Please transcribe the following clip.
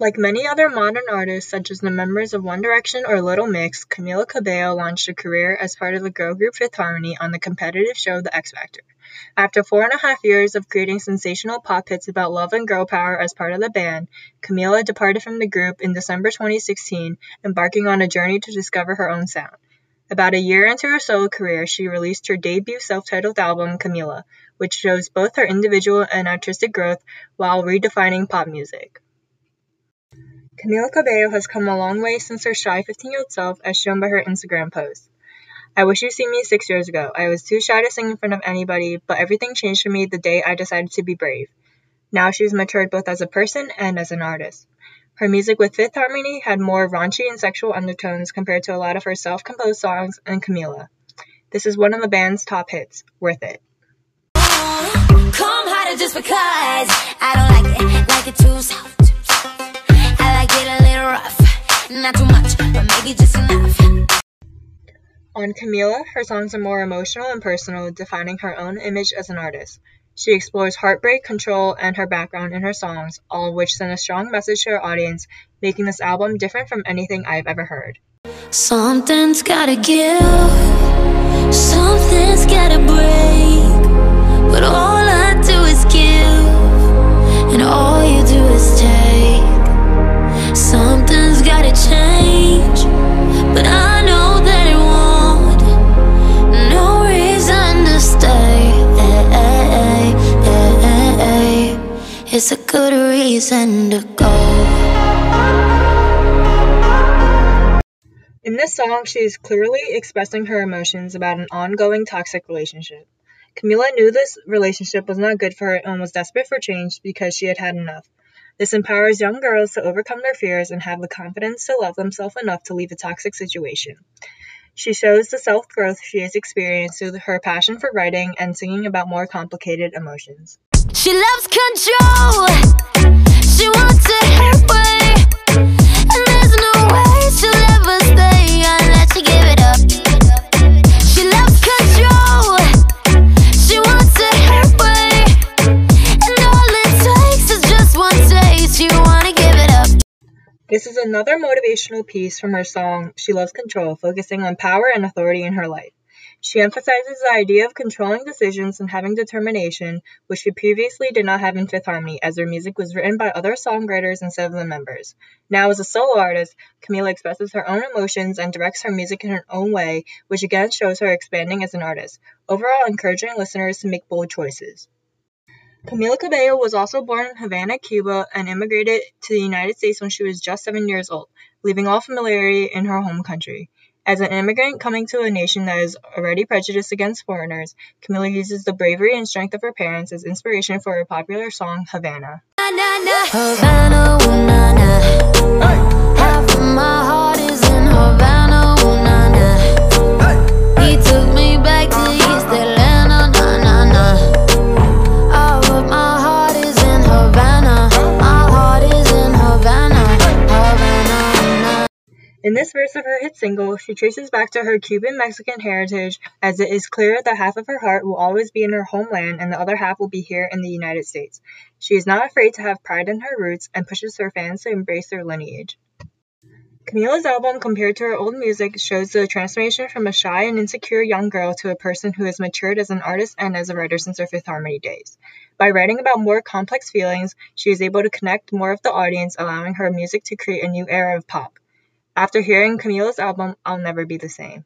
Like many other modern artists, such as the members of One Direction or Little Mix, Camila Cabello launched a career as part of the girl group Fifth Harmony on the competitive show The X Factor. After four and a half years of creating sensational pop hits about love and girl power as part of the band, Camila departed from the group in December 2016, embarking on a journey to discover her own sound. About a year into her solo career, she released her debut self-titled album, Camila, which shows both her individual and artistic growth while redefining pop music. Camila Cabello has come a long way since her shy 15-year-old self as shown by her Instagram post. I wish you'd seen me six years ago. I was too shy to sing in front of anybody, but everything changed for me the day I decided to be brave. Now she's matured both as a person and as an artist. Her music with Fifth Harmony had more raunchy and sexual undertones compared to a lot of her self-composed songs and Camila. This is one of the band's top hits, Worth It. Come harder just because I don't like it, like it too. Not too much, but maybe just enough. On Camila, her songs are more emotional and personal, defining her own image as an artist. She explores heartbreak, control, and her background in her songs, all of which send a strong message to her audience, making this album different from anything I've ever heard. Something's gotta give, something's good reason to go. In this song, she is clearly expressing her emotions about an ongoing toxic relationship. Camila knew this relationship was not good for her and was desperate for change because she had had enough. This empowers young girls to overcome their fears and have the confidence to love themselves enough to leave a toxic situation. She shows the self growth she has experienced through her passion for writing and singing about more complicated emotions. She loves control. She wants it her way. And there's no way she'll ever stay unless she give it up. This is another motivational piece from her song She Loves Control, focusing on power and authority in her life. She emphasizes the idea of controlling decisions and having determination, which she previously did not have in Fifth Harmony, as their music was written by other songwriters instead of the members. Now, as a solo artist, Camila expresses her own emotions and directs her music in her own way, which again shows her expanding as an artist, overall encouraging listeners to make bold choices. Camila Cabello was also born in Havana, Cuba, and immigrated to the United States when she was just seven years old, leaving all familiarity in her home country. As an immigrant coming to a nation that is already prejudiced against foreigners, Camila uses the bravery and strength of her parents as inspiration for her popular song Havana. Havana, In this verse of her hit single, she traces back to her Cuban Mexican heritage as it is clear that half of her heart will always be in her homeland and the other half will be here in the United States. She is not afraid to have pride in her roots and pushes her fans to embrace their lineage. Camila's album, compared to her old music, shows the transformation from a shy and insecure young girl to a person who has matured as an artist and as a writer since her Fifth Harmony days. By writing about more complex feelings, she is able to connect more of the audience, allowing her music to create a new era of pop. After hearing Camila's album, I'll never be the same.